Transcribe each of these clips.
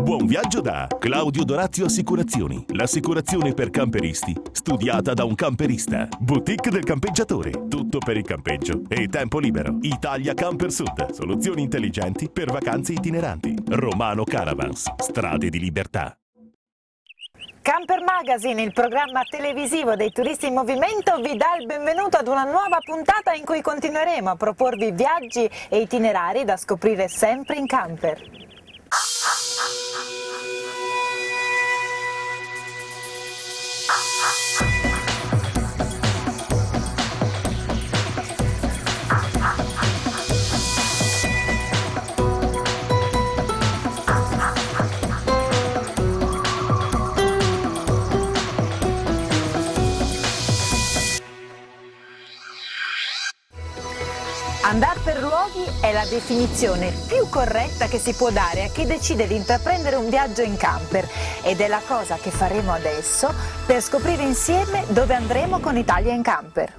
Buon viaggio da Claudio Dorazio Assicurazioni, l'assicurazione per camperisti, studiata da un camperista. Boutique del campeggiatore, tutto per il campeggio e tempo libero. Italia Camper Sud, soluzioni intelligenti per vacanze itineranti. Romano Caravans, strade di libertà. Camper Magazine, il programma televisivo dei turisti in movimento, vi dà il benvenuto ad una nuova puntata in cui continueremo a proporvi viaggi e itinerari da scoprire sempre in camper. È la definizione più corretta che si può dare a chi decide di intraprendere un viaggio in camper ed è la cosa che faremo adesso per scoprire insieme dove andremo con Italia in camper.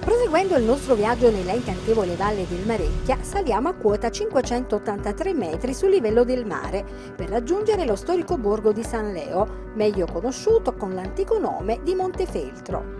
Proseguendo il nostro viaggio nella incantevole valle del Marecchia, saliamo a quota 583 metri sul livello del mare per raggiungere lo storico borgo di San Leo, meglio conosciuto con l'antico nome di Montefeltro.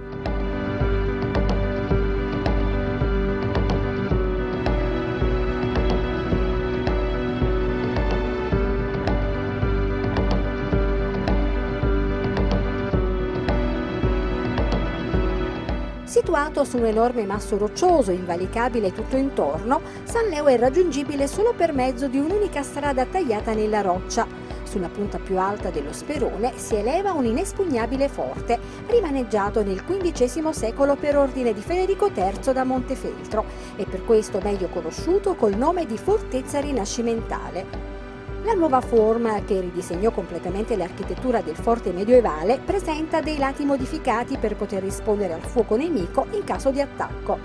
Situato su un enorme masso roccioso, invalicabile tutto intorno, San Leo è raggiungibile solo per mezzo di un'unica strada tagliata nella roccia. Sulla punta più alta dello sperone si eleva un inespugnabile forte, rimaneggiato nel XV secolo per ordine di Federico III da Montefeltro e per questo meglio conosciuto col nome di Fortezza Rinascimentale. La nuova forma, che ridisegnò completamente l'architettura del forte medievale, presenta dei lati modificati per poter rispondere al fuoco nemico in caso di attacco.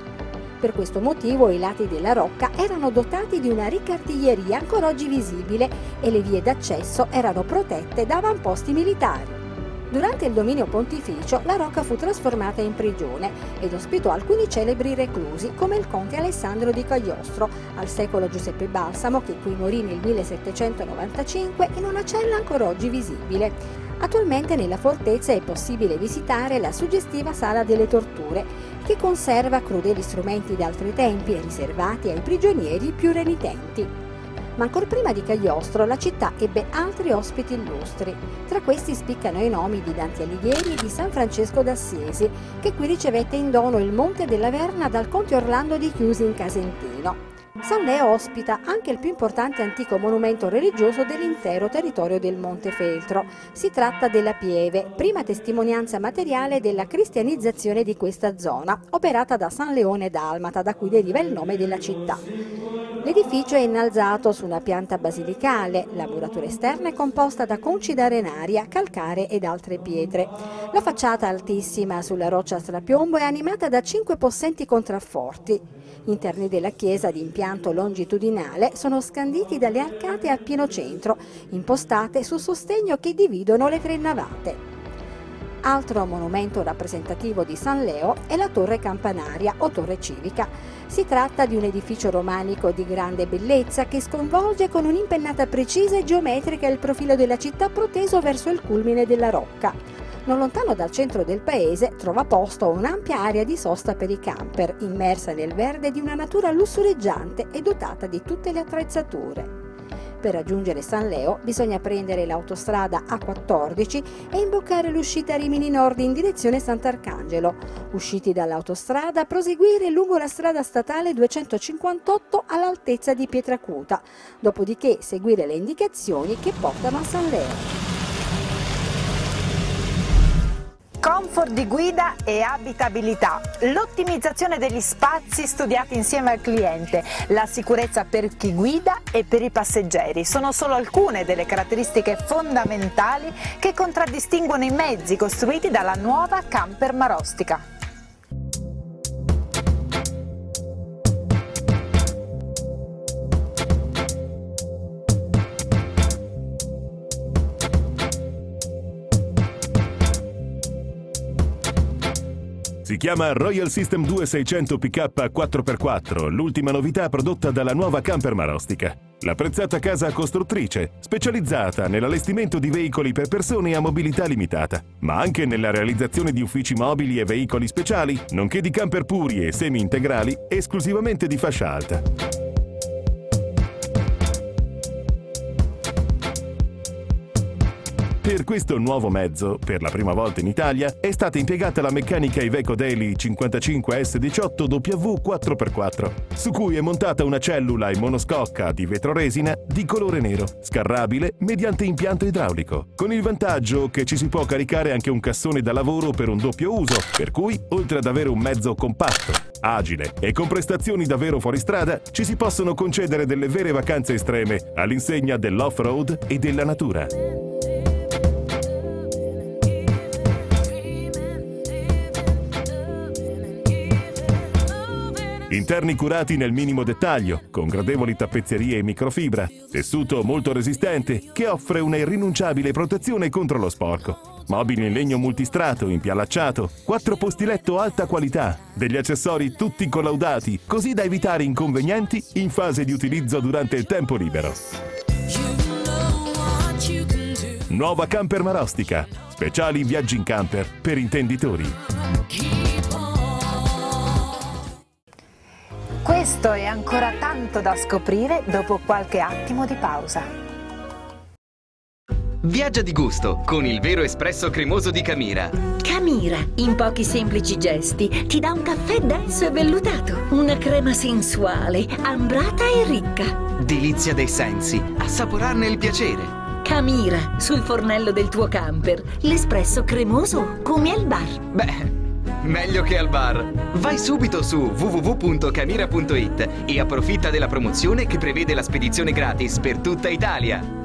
Per questo motivo i lati della rocca erano dotati di una ricca artiglieria ancora oggi visibile e le vie d'accesso erano protette da avamposti militari. Durante il dominio pontificio la rocca fu trasformata in prigione ed ospitò alcuni celebri reclusi come il conte Alessandro di Cagliostro, al secolo Giuseppe Balsamo che qui morì nel 1795 in una cella ancora oggi visibile. Attualmente nella fortezza è possibile visitare la suggestiva Sala delle Torture, che conserva crudeli strumenti d'altri tempi riservati ai prigionieri più renitenti ma ancora prima di Cagliostro la città ebbe altri ospiti illustri. Tra questi spiccano i nomi di Dante Alighieri e di San Francesco d'Assisi, che qui ricevette in dono il Monte della Verna dal conte Orlando di Chiusi in Casentino. San Leo ospita anche il più importante antico monumento religioso dell'intero territorio del Monte Feltro. Si tratta della Pieve, prima testimonianza materiale della cristianizzazione di questa zona, operata da San Leone d'Almata, da cui deriva il nome della città. L'edificio è innalzato su una pianta basilicale, la muratura esterna è composta da conci d'arenaria, calcare ed altre pietre. La facciata altissima sulla roccia strapiombo è animata da cinque possenti contrafforti. Gli interni della chiesa di impianto longitudinale sono scanditi dalle arcate a pieno centro, impostate su sostegno che dividono le tre navate. Altro monumento rappresentativo di San Leo è la torre campanaria o torre civica. Si tratta di un edificio romanico di grande bellezza che sconvolge con un'impennata precisa e geometrica il profilo della città proteso verso il culmine della rocca. Non lontano dal centro del paese trova posto un'ampia area di sosta per i camper, immersa nel verde di una natura lussureggiante e dotata di tutte le attrezzature. Per raggiungere San Leo bisogna prendere l'autostrada A14 e imboccare l'uscita Rimini Nord in direzione Sant'Arcangelo. Usciti dall'autostrada, proseguire lungo la strada statale 258 all'altezza di Pietracuta, dopodiché seguire le indicazioni che portano a San Leo. Comfort di guida e abitabilità, l'ottimizzazione degli spazi studiati insieme al cliente, la sicurezza per chi guida e per i passeggeri. Sono solo alcune delle caratteristiche fondamentali che contraddistinguono i mezzi costruiti dalla nuova camper marostica. Si chiama Royal System 2600 PK 4x4, l'ultima novità prodotta dalla nuova Camper Marostica. L'apprezzata casa costruttrice, specializzata nell'allestimento di veicoli per persone a mobilità limitata, ma anche nella realizzazione di uffici mobili e veicoli speciali, nonché di camper puri e semi-integrali esclusivamente di fascia alta. Per questo nuovo mezzo, per la prima volta in Italia, è stata impiegata la meccanica Iveco Daily 55S18W 4x4, su cui è montata una cellula in monoscocca di vetroresina di colore nero, scarrabile mediante impianto idraulico, con il vantaggio che ci si può caricare anche un cassone da lavoro per un doppio uso, per cui, oltre ad avere un mezzo compatto, agile e con prestazioni davvero fuori strada, ci si possono concedere delle vere vacanze estreme all'insegna dell'off-road e della natura. Interni curati nel minimo dettaglio, con gradevoli tappezzerie e microfibra, tessuto molto resistente che offre una irrinunciabile protezione contro lo sporco. Mobili in legno multistrato, impiallacciato, quattro posti letto alta qualità, degli accessori tutti collaudati, così da evitare inconvenienti in fase di utilizzo durante il tempo libero. Nuova camper marostica, speciali viaggi in camper per intenditori. Questo è ancora tanto da scoprire dopo qualche attimo di pausa. Viaggia di gusto con il vero espresso cremoso di Camira. Camira, in pochi semplici gesti, ti dà un caffè denso e vellutato, una crema sensuale, ambrata e ricca. Delizia dei sensi, assaporarne il piacere. Camira, sul fornello del tuo camper, l'espresso cremoso come al bar. Beh, Meglio che al bar. Vai subito su www.camira.it e approfitta della promozione che prevede la spedizione gratis per tutta Italia.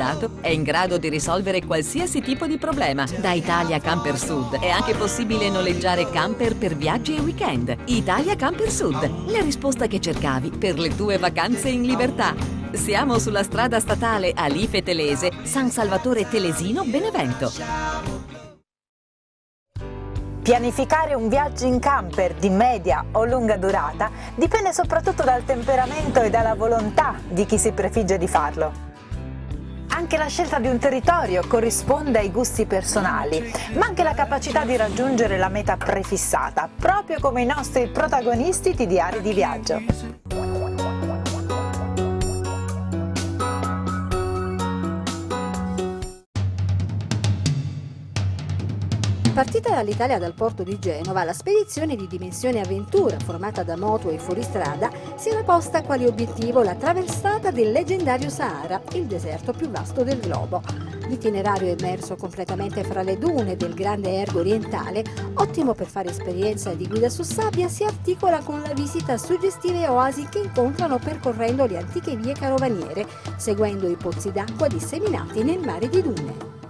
privato è in grado di risolvere qualsiasi tipo di problema. Da Italia Camper Sud è anche possibile noleggiare camper per viaggi e weekend. Italia Camper Sud, la risposta che cercavi per le tue vacanze in libertà. Siamo sulla strada statale Alife Telese, San Salvatore Telesino, Benevento. Pianificare un viaggio in camper di media o lunga durata dipende soprattutto dal temperamento e dalla volontà di chi si prefigge di farlo. Anche la scelta di un territorio corrisponde ai gusti personali, ma anche la capacità di raggiungere la meta prefissata, proprio come i nostri protagonisti di diari di viaggio. Partita dall'Italia dal porto di Genova, la spedizione di dimensione avventura formata da moto e fuoristrada si era posta quale obiettivo la traversata del leggendario Sahara, il deserto più vasto del globo. L'itinerario immerso completamente fra le dune del grande ergo orientale, ottimo per fare esperienza di guida su sabbia, si articola con la visita a suggestive oasi che incontrano percorrendo le antiche vie carovaniere, seguendo i pozzi d'acqua disseminati nel mare di dune.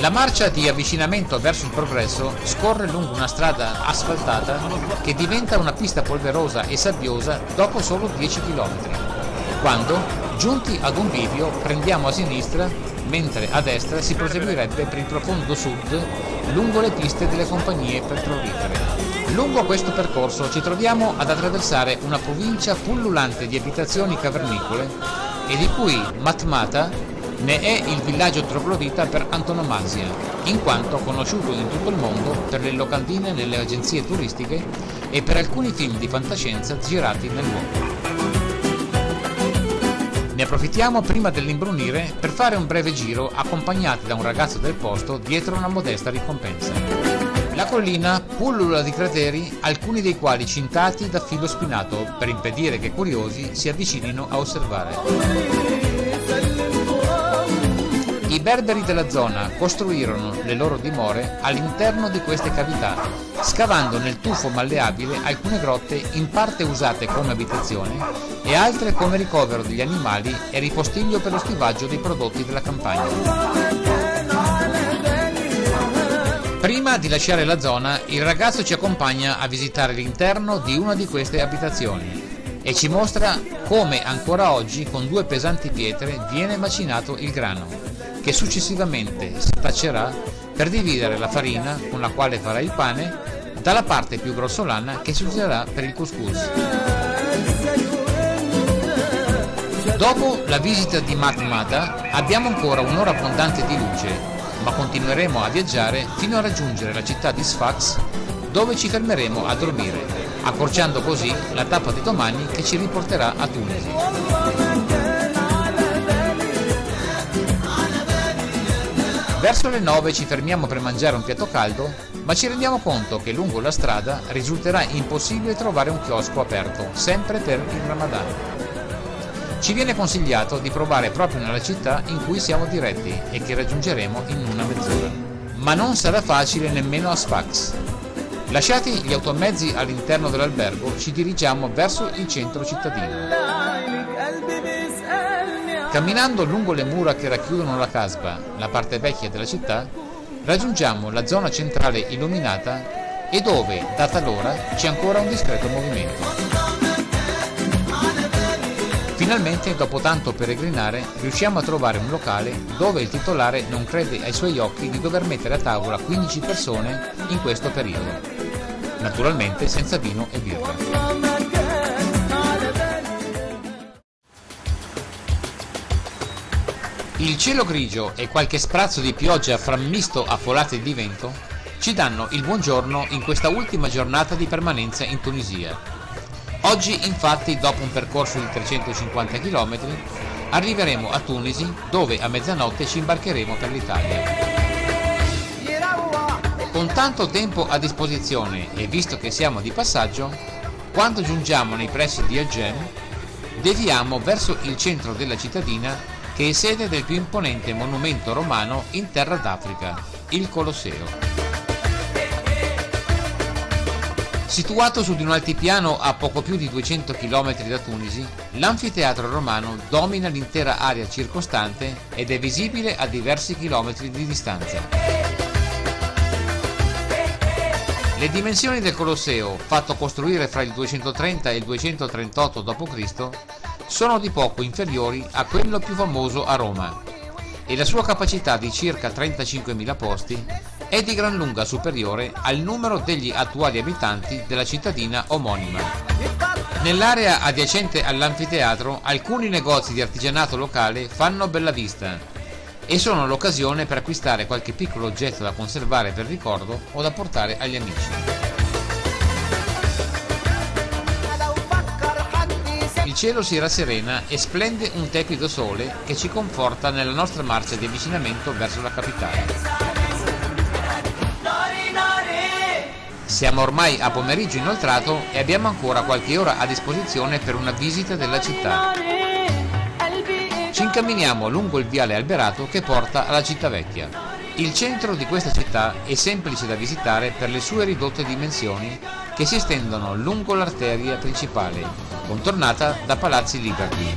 La marcia di avvicinamento verso il progresso scorre lungo una strada asfaltata che diventa una pista polverosa e sabbiosa dopo solo 10 km. Quando, giunti ad un bivio, prendiamo a sinistra, mentre a destra si proseguirebbe per il profondo sud lungo le piste delle compagnie petrolifere. Lungo questo percorso ci troviamo ad attraversare una provincia pullulante di abitazioni cavernicole e di cui Matmata ne è il villaggio troglodita per antonomasia, in quanto conosciuto in tutto il mondo per le locandine nelle agenzie turistiche e per alcuni film di fantascienza girati nel luogo. Ne approfittiamo prima dell'imbrunire per fare un breve giro accompagnati da un ragazzo del posto dietro una modesta ricompensa. La collina pullula di crateri, alcuni dei quali cintati da filo spinato per impedire che curiosi si avvicinino a osservare. Berberi della zona costruirono le loro dimore all'interno di queste cavità, scavando nel tufo malleabile alcune grotte in parte usate come abitazione e altre come ricovero degli animali e ripostiglio per lo stivaggio dei prodotti della campagna. Prima di lasciare la zona, il ragazzo ci accompagna a visitare l'interno di una di queste abitazioni e ci mostra come ancora oggi con due pesanti pietre viene macinato il grano che successivamente si taccerà per dividere la farina con la quale farà il pane dalla parte più grossolana che si userà per il couscous. Dopo la visita di Matmata abbiamo ancora un'ora abbondante di luce, ma continueremo a viaggiare fino a raggiungere la città di Sfax dove ci fermeremo a dormire, accorciando così la tappa di domani che ci riporterà a Tunisi. Verso le 9 ci fermiamo per mangiare un piatto caldo, ma ci rendiamo conto che lungo la strada risulterà impossibile trovare un chiosco aperto, sempre per il Ramadan. Ci viene consigliato di provare proprio nella città in cui siamo diretti e che raggiungeremo in una mezz'ora. Ma non sarà facile nemmeno a Sfax. Lasciati gli automezzi all'interno dell'albergo, ci dirigiamo verso il centro cittadino. Camminando lungo le mura che racchiudono la Casba, la parte vecchia della città, raggiungiamo la zona centrale illuminata e dove, data l'ora, c'è ancora un discreto movimento. Finalmente, dopo tanto peregrinare, riusciamo a trovare un locale dove il titolare non crede ai suoi occhi di dover mettere a tavola 15 persone in questo periodo. Naturalmente senza vino e birra. Il cielo grigio e qualche sprazzo di pioggia frammisto a folate di vento ci danno il buongiorno in questa ultima giornata di permanenza in Tunisia. Oggi infatti, dopo un percorso di 350 km, arriveremo a Tunisi dove a mezzanotte ci imbarcheremo per l'Italia. Con tanto tempo a disposizione e visto che siamo di passaggio, quando giungiamo nei pressi di Agen, deviamo verso il centro della cittadina che è sede del più imponente monumento romano in terra d'Africa, il Colosseo. Situato su di un altipiano a poco più di 200 km da Tunisi, l'anfiteatro romano domina l'intera area circostante ed è visibile a diversi chilometri di distanza. Le dimensioni del Colosseo, fatto costruire fra il 230 e il 238 d.C., sono di poco inferiori a quello più famoso a Roma e la sua capacità di circa 35.000 posti è di gran lunga superiore al numero degli attuali abitanti della cittadina omonima. Nell'area adiacente all'anfiteatro alcuni negozi di artigianato locale fanno bella vista e sono l'occasione per acquistare qualche piccolo oggetto da conservare per ricordo o da portare agli amici. Cielo si rasserena e splende un tepido sole che ci conforta nella nostra marcia di avvicinamento verso la capitale. Siamo ormai a pomeriggio inoltrato e abbiamo ancora qualche ora a disposizione per una visita della città. Ci incamminiamo lungo il viale alberato che porta alla città vecchia. Il centro di questa città è semplice da visitare per le sue ridotte dimensioni che si estendono lungo l'arteria principale, contornata da palazzi Liberty.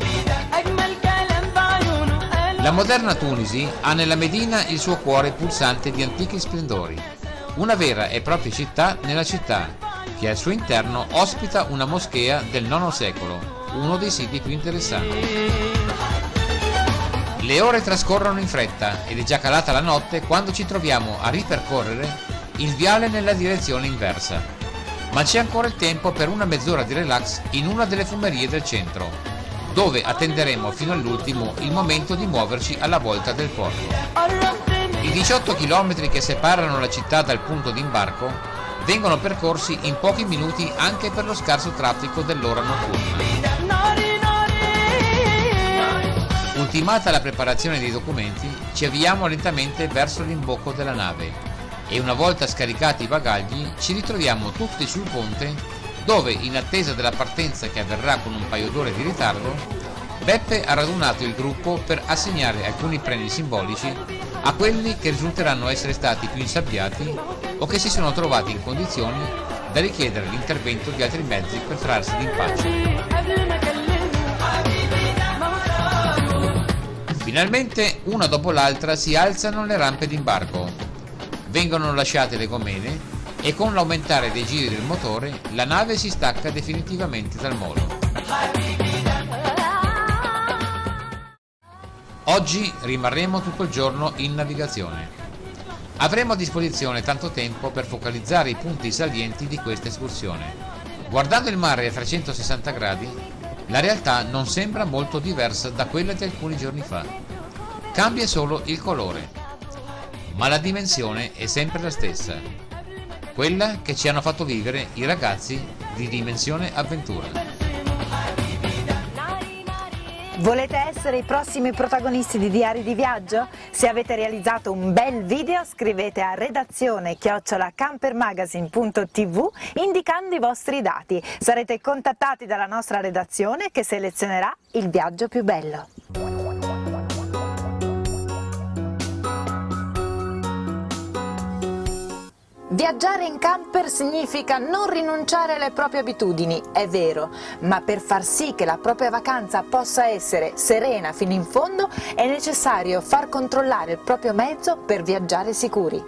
La moderna Tunisi ha nella Medina il suo cuore pulsante di antichi splendori una vera e propria città nella città, che al suo interno ospita una moschea del IX secolo, uno dei siti più interessanti. Le ore trascorrono in fretta ed è già calata la notte quando ci troviamo a ripercorrere il viale nella direzione inversa. Ma c'è ancora il tempo per una mezz'ora di relax in una delle fumerie del centro, dove attenderemo fino all'ultimo il momento di muoverci alla volta del porto. I 18 km che separano la città dal punto di imbarco vengono percorsi in pochi minuti anche per lo scarso traffico dell'ora notturna. Ultimata la preparazione dei documenti, ci avviamo lentamente verso l'imbocco della nave e una volta scaricati i bagagli ci ritroviamo tutti sul ponte dove, in attesa della partenza che avverrà con un paio d'ore di ritardo, Beppe ha radunato il gruppo per assegnare alcuni premi simbolici a quelli che risulteranno essere stati più insabbiati o che si sono trovati in condizioni da richiedere l'intervento di altri mezzi per trarsi d'impaccio. Finalmente, una dopo l'altra, si alzano le rampe d'imbarco. Vengono lasciate le gomene e con l'aumentare dei giri del motore la nave si stacca definitivamente dal molo. Oggi rimarremo tutto il giorno in navigazione. Avremo a disposizione tanto tempo per focalizzare i punti salienti di questa escursione. Guardando il mare a 360 gradi, la realtà non sembra molto diversa da quella di alcuni giorni fa. Cambia solo il colore, ma la dimensione è sempre la stessa, quella che ci hanno fatto vivere i ragazzi di Dimensione Avventura. Volete essere i prossimi protagonisti di Diari di Viaggio? Se avete realizzato un bel video scrivete a redazione chiocciolacampermagazine.tv indicando i vostri dati. Sarete contattati dalla nostra redazione che selezionerà il viaggio più bello. Viaggiare in camper significa non rinunciare alle proprie abitudini, è vero, ma per far sì che la propria vacanza possa essere serena fino in fondo è necessario far controllare il proprio mezzo per viaggiare sicuri.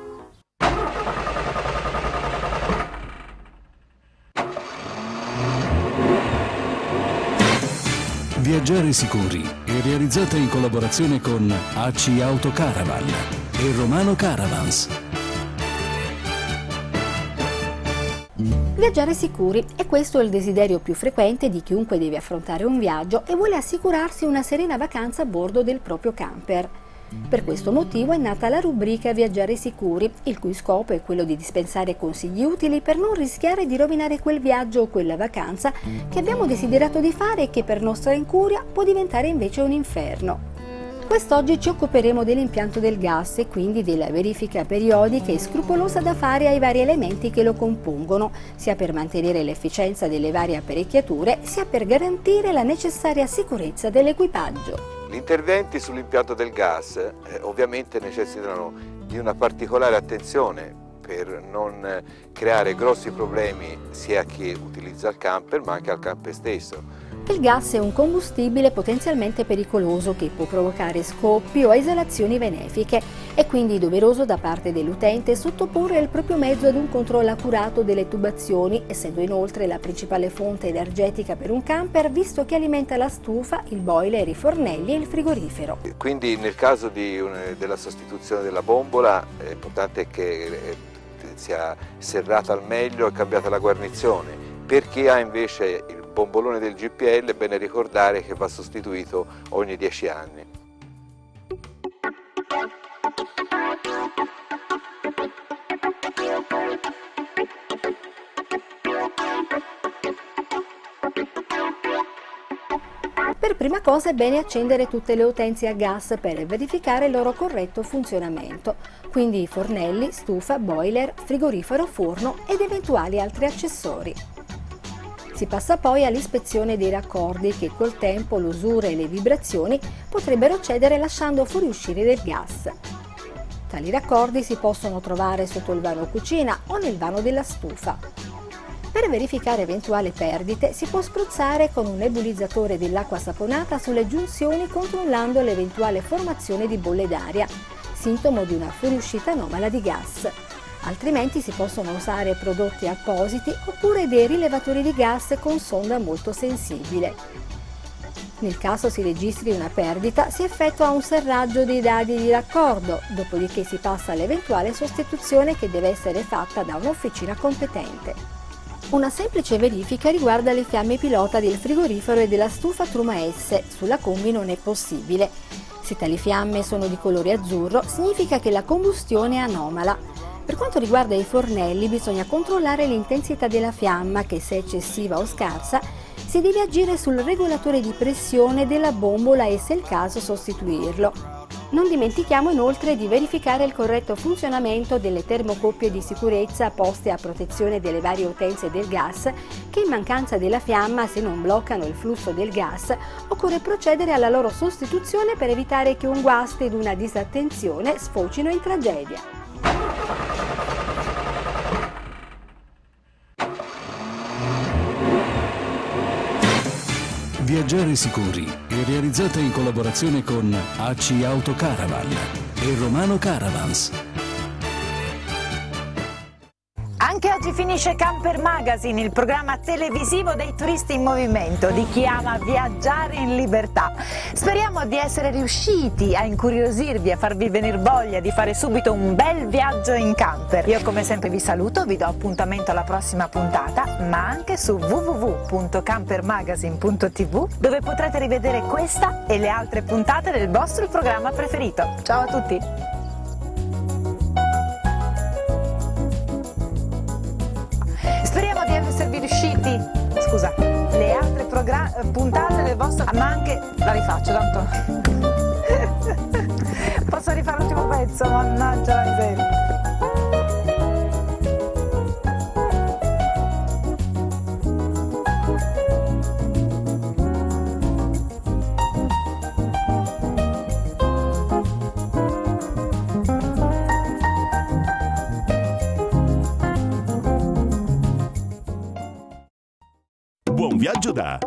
Viaggiare sicuri è realizzata in collaborazione con AC Autocaravan e Romano Caravans. Viaggiare sicuri e questo è il desiderio più frequente di chiunque deve affrontare un viaggio e vuole assicurarsi una serena vacanza a bordo del proprio camper. Per questo motivo è nata la rubrica Viaggiare sicuri, il cui scopo è quello di dispensare consigli utili per non rischiare di rovinare quel viaggio o quella vacanza che abbiamo desiderato di fare e che per nostra incuria può diventare invece un inferno. Quest'oggi ci occuperemo dell'impianto del gas e quindi della verifica periodica e scrupolosa da fare ai vari elementi che lo compongono, sia per mantenere l'efficienza delle varie apparecchiature, sia per garantire la necessaria sicurezza dell'equipaggio. Gli interventi sull'impianto del gas eh, ovviamente necessitano di una particolare attenzione per non creare grossi problemi sia a chi utilizza il camper ma anche al camper stesso. Il gas è un combustibile potenzialmente pericoloso che può provocare scoppi o esalazioni benefiche. È quindi doveroso da parte dell'utente sottoporre il proprio mezzo ad un controllo accurato delle tubazioni, essendo inoltre la principale fonte energetica per un camper, visto che alimenta la stufa, il boiler, i fornelli e il frigorifero. Quindi nel caso un, della sostituzione della bombola è importante che eh, sia serrata al meglio e cambiata la guarnizione. Per chi ha invece il bombolone del GPL è bene ricordare che va sostituito ogni 10 anni. Per prima cosa è bene accendere tutte le utenze a gas per verificare il loro corretto funzionamento, quindi fornelli, stufa, boiler, frigorifero, forno ed eventuali altri accessori. Si passa poi all'ispezione dei raccordi che col tempo, l'usura e le vibrazioni potrebbero cedere lasciando fuoriuscire del gas. Tali raccordi si possono trovare sotto il vano cucina o nel vano della stufa. Per verificare eventuali perdite si può spruzzare con un nebulizzatore dell'acqua saponata sulle giunzioni controllando l'eventuale formazione di bolle d'aria, sintomo di una fuoriuscita anomala di gas altrimenti si possono usare prodotti appositi oppure dei rilevatori di gas con sonda molto sensibile. Nel caso si registri una perdita, si effettua un serraggio dei dadi di raccordo, dopodiché si passa all'eventuale sostituzione che deve essere fatta da un'officina competente. Una semplice verifica riguarda le fiamme pilota del frigorifero e della stufa Truma S, sulla combi non è possibile. Se tali fiamme sono di colore azzurro, significa che la combustione è anomala. Per quanto riguarda i fornelli bisogna controllare l'intensità della fiamma che se eccessiva o scarsa si deve agire sul regolatore di pressione della bombola e se è il caso sostituirlo. Non dimentichiamo inoltre di verificare il corretto funzionamento delle termocoppie di sicurezza poste a protezione delle varie utenze del gas che in mancanza della fiamma se non bloccano il flusso del gas occorre procedere alla loro sostituzione per evitare che un guasto ed una disattenzione sfocino in tragedia. Viaggiare sicuri è realizzata in collaborazione con AC Auto Caravan e Romano Caravans. Anche oggi finisce Camper Magazine, il programma televisivo dei turisti in movimento, di chi ama viaggiare in libertà. Speriamo di essere riusciti a incuriosirvi, a farvi venire voglia di fare subito un bel viaggio in camper. Io come sempre vi saluto, vi do appuntamento alla prossima puntata, ma anche su www.campermagazine.tv dove potrete rivedere questa e le altre puntate del vostro programma preferito. Ciao a tutti! Riusciti, scusa, le altre puntate del vostro, ma anche, la rifaccio tanto, posso rifare l'ultimo pezzo, mannaggia